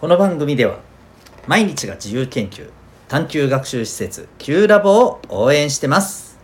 この番組では毎日が自由研究探究学習施設 Q ラボを応援してます。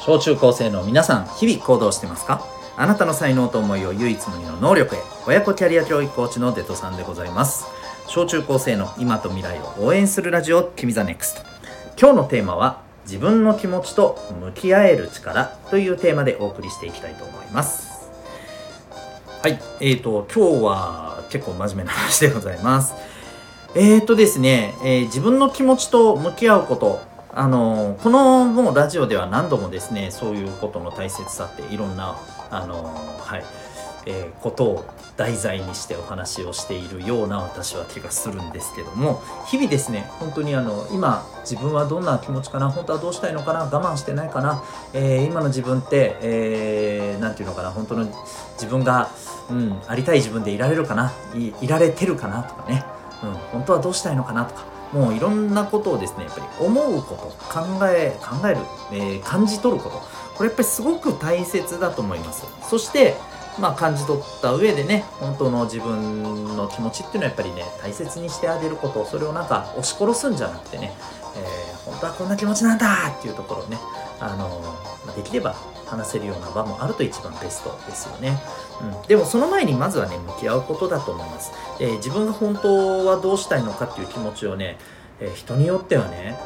小中高生の皆さん日々行動してますか？あなたの才能と思いを唯一無二の能力へ。親子キャリア教育コーチのデトさんでございます。小中高生の今と未来を応援するラジオ君ザネクスト。今日のテーマは自分の気持ちと向き合える力というテーマでお送りしていきたいと思います。はい。えーと今日は結構真面目な話でございます。えーとですね、えー自分の気持ちと向き合うこと。あのこのもうラジオでは何度もですねそういうことの大切さっていろんなあのはい、えーことを題材にしてお話をしているような私は気がするんですけども日々ですね本当にあの今自分はどんな気持ちかな本当はどうしたいのかな我慢してないかな、えー今の自分って、えーていうのかな本当の自分が、うん、ありたい自分でいられるかないいられてるかなとかね、うん、本当はどうしたいのかなとかもういろんなことをですねやっぱり思うこと考え考える、えー感じ取ることこれやっぱりすごく大切だと思います。そしてまあ感じ取った上でね本当の自分の気持ちっていうのはやっぱりね大切にしてあげることそれをなんか押し殺すんじゃなくてね、えー本当はこんな気持ちなんだっていうところをねあのまできれば話せるような場もあると一番ベストですよね、うん、でもその前にまずはね向き合うことだと思います、えー自分が本当はどうしたいのかっていう気持ちをね、えー人によってはね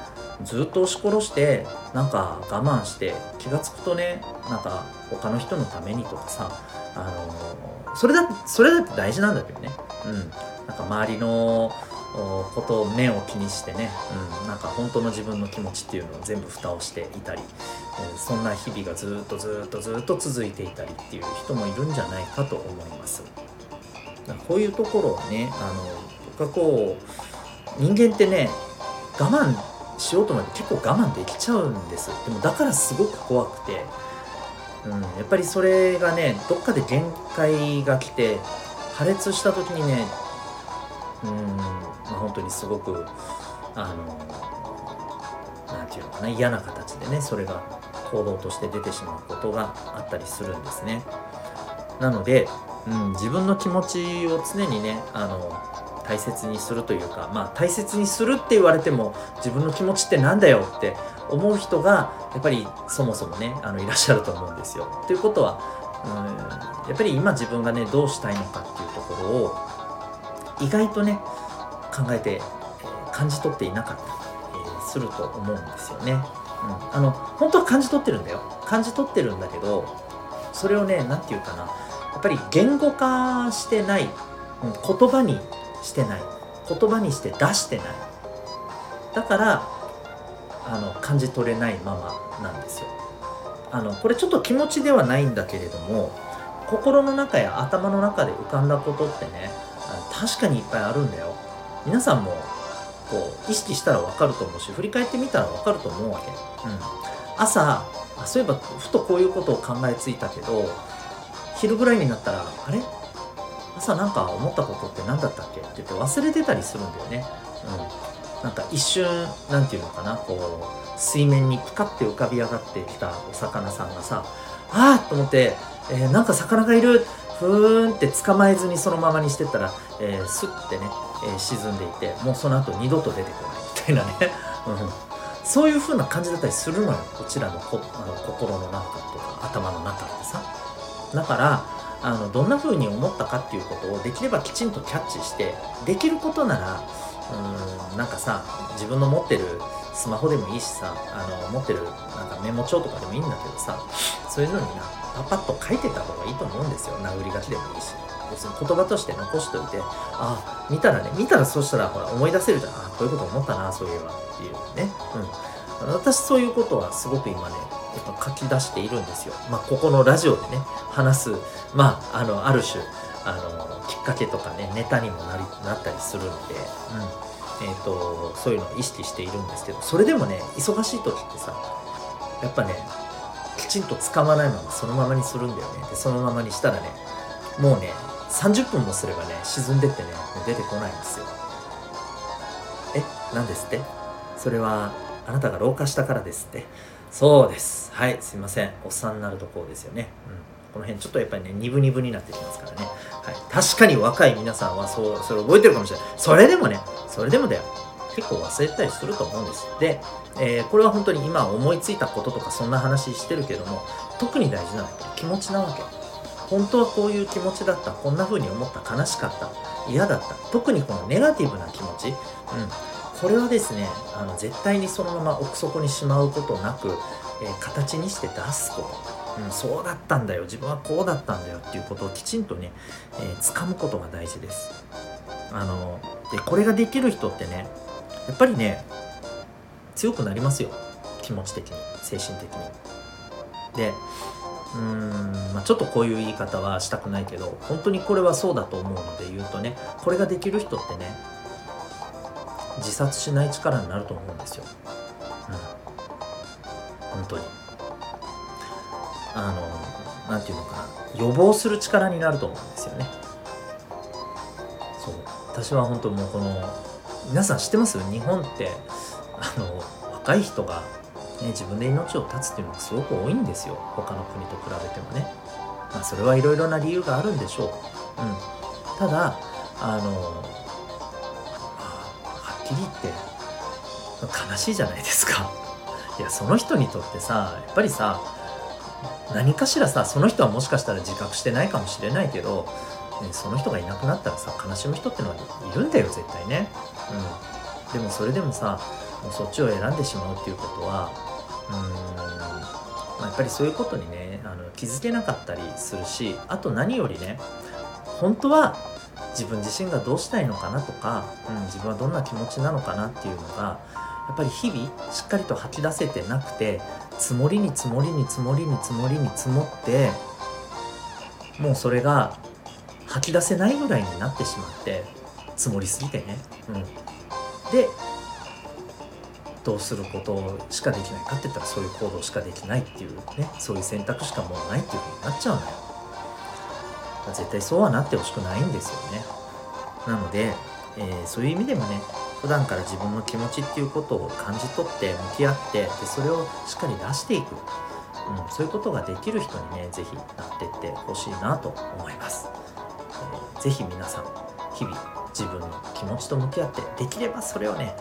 ずっと押し殺してなんか我慢して気が付くとねなんか他の人のためにとかさあのそれだそれだって大事なんだけどね。うん。なんか周りのことを目を気にしてね、うん、なんか本当の自分の気持ちっていうのを全部蓋をしていたり、えーそんな日々がずっとずっとずっと続いていたりっていう人もいるんじゃないかと思います。こういうところはねあの僕はこう人間ってね我慢しようと思って結構我慢できちゃうんですでもだからすごく怖くて、うん、やっぱりそれがねどっかで限界が来て破裂した時にねうん、本当にすごくあのなんていうのかな嫌な形でねそれが行動として出てしまうことがあったりするんですね。なので、うん、自分の気持ちを常にねあの大切にするというかまあ大切にするって言われても自分の気持ちってなんだよって思う人がやっぱりそもそもねあのいらっしゃると思うんですよ。ということはうんやっぱり今自分がねどうしたいのかっていうところを意外とね考えて、え感じ取っていなかったり、えすると思うんですよね。うん、あの本当は感じ取ってるんだよ。感じ取ってるんだけどそれをね何て言うかな。やっぱり言語化してない、うん言葉にしてない。言葉にして出してない。だからあの感じ取れないままなんですよ。あのこれちょっと気持ちではないんだけれども心の中や頭の中で浮かんだことってね確かにいっぱいあるんだよ。皆さんもこう意識したら分かると思うし振り返ってみたら分かると思うわけ、うん、朝あそういえばふとこういうことを考えついたけど昼ぐらいになったらあれ？朝なんか思ったことって何だったっけ？って言って忘れてたりするんだよね、うん、なんか一瞬なんていうのかなこう水面にピカッて浮かび上がってきたお魚さんがさあー！っと思って、えーなんか魚がいるふーんって捕まえずにそのままにしてったら、えースッてね、えー沈んでいてもうその後二度と出てこないみたいなね、うん、そういう風な感じだったりするのよ。こちらのこあの心の中とか頭の中ってさ。だからあのどんな風に思ったかっていうことをできればきちんとキャッチしてできることならうーんなんかさ自分の持ってるスマホでもいいしさあの持ってるなんかメモ帳とかでもいいんだけどさそういうのになパパッと書いてた方がいいと思うんですよ。殴り書きでもいいし。要するに言葉として残しといてあ見たらね見たらそしたらほら思い出せるじゃん。あこういうこと思ったなそういえばっていうね。うん。私そういうことはすごく今ねやっぱ書き出しているんですよ。まあここのラジオでね話すまああのある種あのきっかけとかねネタにもなりなったりするので、うん。えー、とそういうのを意識しているんですけどそれでもね忙しい時ってさやっぱねきちんと使わないままそのままにするんだよね。でそのままにしたらねもうね30分もすればね沈んでってねもう出てこないんですよ。え何ですって？それはあなたが老化したからですって？そうです。はいすいません。おっさんになるとこうですよね、うん、この辺ちょっとやっぱりねニブニブになってきますからね、はい、確かに若い皆さんはそうそれ覚えてるかもしれない。それでもねそれでもだよ。結構忘れたりすると思うんです。で、えー、これは本当に今思いついたこととかそんな話してるけども特に大事なのは気持ちなわけ。本当はこういう気持ちだった。こんな風に思った。悲しかった。嫌だった。特にこのネガティブな気持ち、うん、これはですねあの絶対にそのまま奥底にしまうことなく、えー、形にして出すこと、うん、そうだったんだよ。自分はこうだったんだよっていうことをきちんとね、えー、掴むことが大事です。あのでこれができる人ってねやっぱりね強くなりますよ。気持ち的に精神的に。でうーん、まあ、ちょっとこういう言い方はしたくないけど本当にこれはそうだと思うので言うとねこれができる人ってね自殺しない力になると思うんですよ、うん、本当に。あの何て言うのかな。予防する力になると思うんですよね。そう。私は本当もうこの皆さん知ってます？日本ってあの若い人がね、自分で命を絶つっていうのがすごく多いんですよ。他の国と比べてもね、まあ、それはいろいろな理由があるんでしょう、うん、ただあの、まあ、はっきり言って悲しいじゃないですか。いやその人にとってさやっぱりさ何かしらさその人はもしかしたら自覚してないかもしれないけど、ね、その人がいなくなったらさ悲しむ人ってのはいるんだよ絶対ね、うん、でもそれでもさもうそっちを選んでしまうっていうことはうーん、まあ、やっぱりそういうことにねあの気づけなかったりするしあと何よりね本当は自分自身がどうしたいのかなとか、うん、自分はどんな気持ちなのかなっていうのがやっぱり日々しっかりと吐き出せてなくて積もりに積もりに積もりに積もりに積もってもうそれが吐き出せないぐらいになってしまって積もりすぎてね。うん、でどうすることしかできないかって言ったらそういう行動しかできないっていうね。そういう選択しかもうないっていうふうになっちゃうのよ。絶対そうはなってほしくないんですよね。なので、えー、そういう意味でもね普段から自分の気持ちっていうことを感じ取って向き合ってでそれをしっかり出していく、うん、そういうことができる人にね是非なってってほしいなと思います、えー、ぜひ皆さん日々自分の気持ちと向き合ってできればそれをね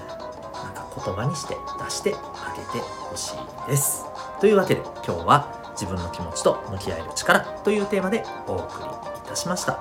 なんか言葉にして出してあげてほしいです。というわけで今日は自分の気持ちと向き合える力というテーマでお送りいたしました。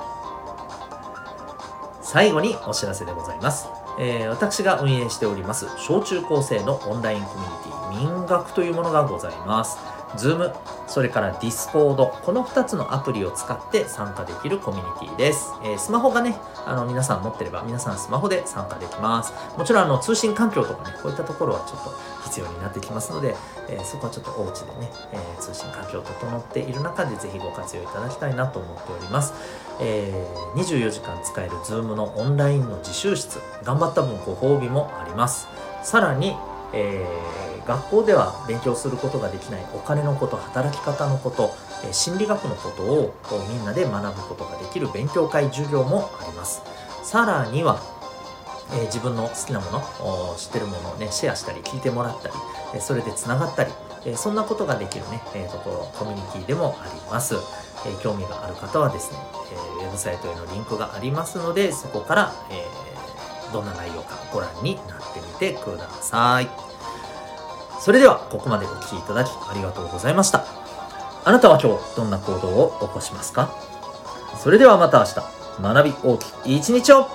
最後にお知らせでございます。えー、私が運営しております小中高生のオンラインコミュニティ民学というものがございます。Zoom、それから Discord、この2つのアプリを使って参加できるコミュニティです。えー、スマホがね、あの皆さん持ってれば皆さんスマホで参加できます。もちろんあの通信環境とかね、こういったところはちょっと必要になってきますので、えー、そこはちょっとお家でね、えー、通信環境整っている中でぜひご活用いただきたいなと思っております。え、24時間使える Zoom のオンラインの自習室、頑張った分ご褒美もあります。さらに、えー、学校では勉強することができないお金のこと働き方のこと、え、心理学のことをみんなで学ぶことができる勉強会授業もありますさらには、え、自分の好きなもの知ってるものをねシェアしたり聞いてもらったり、え、それでつながったり、え、そんなことができるね、えー、ところコミュニティでもあります、え、興味がある方はですね、え、ウェブサイトへのリンクがありますのでそこから、えー、どんな内容かご覧になってみてください。それではここまでお聴きいただきありがとうございました。あなたは今日どんな行動を起こしますか？それではまた明日。学び大きい一日を。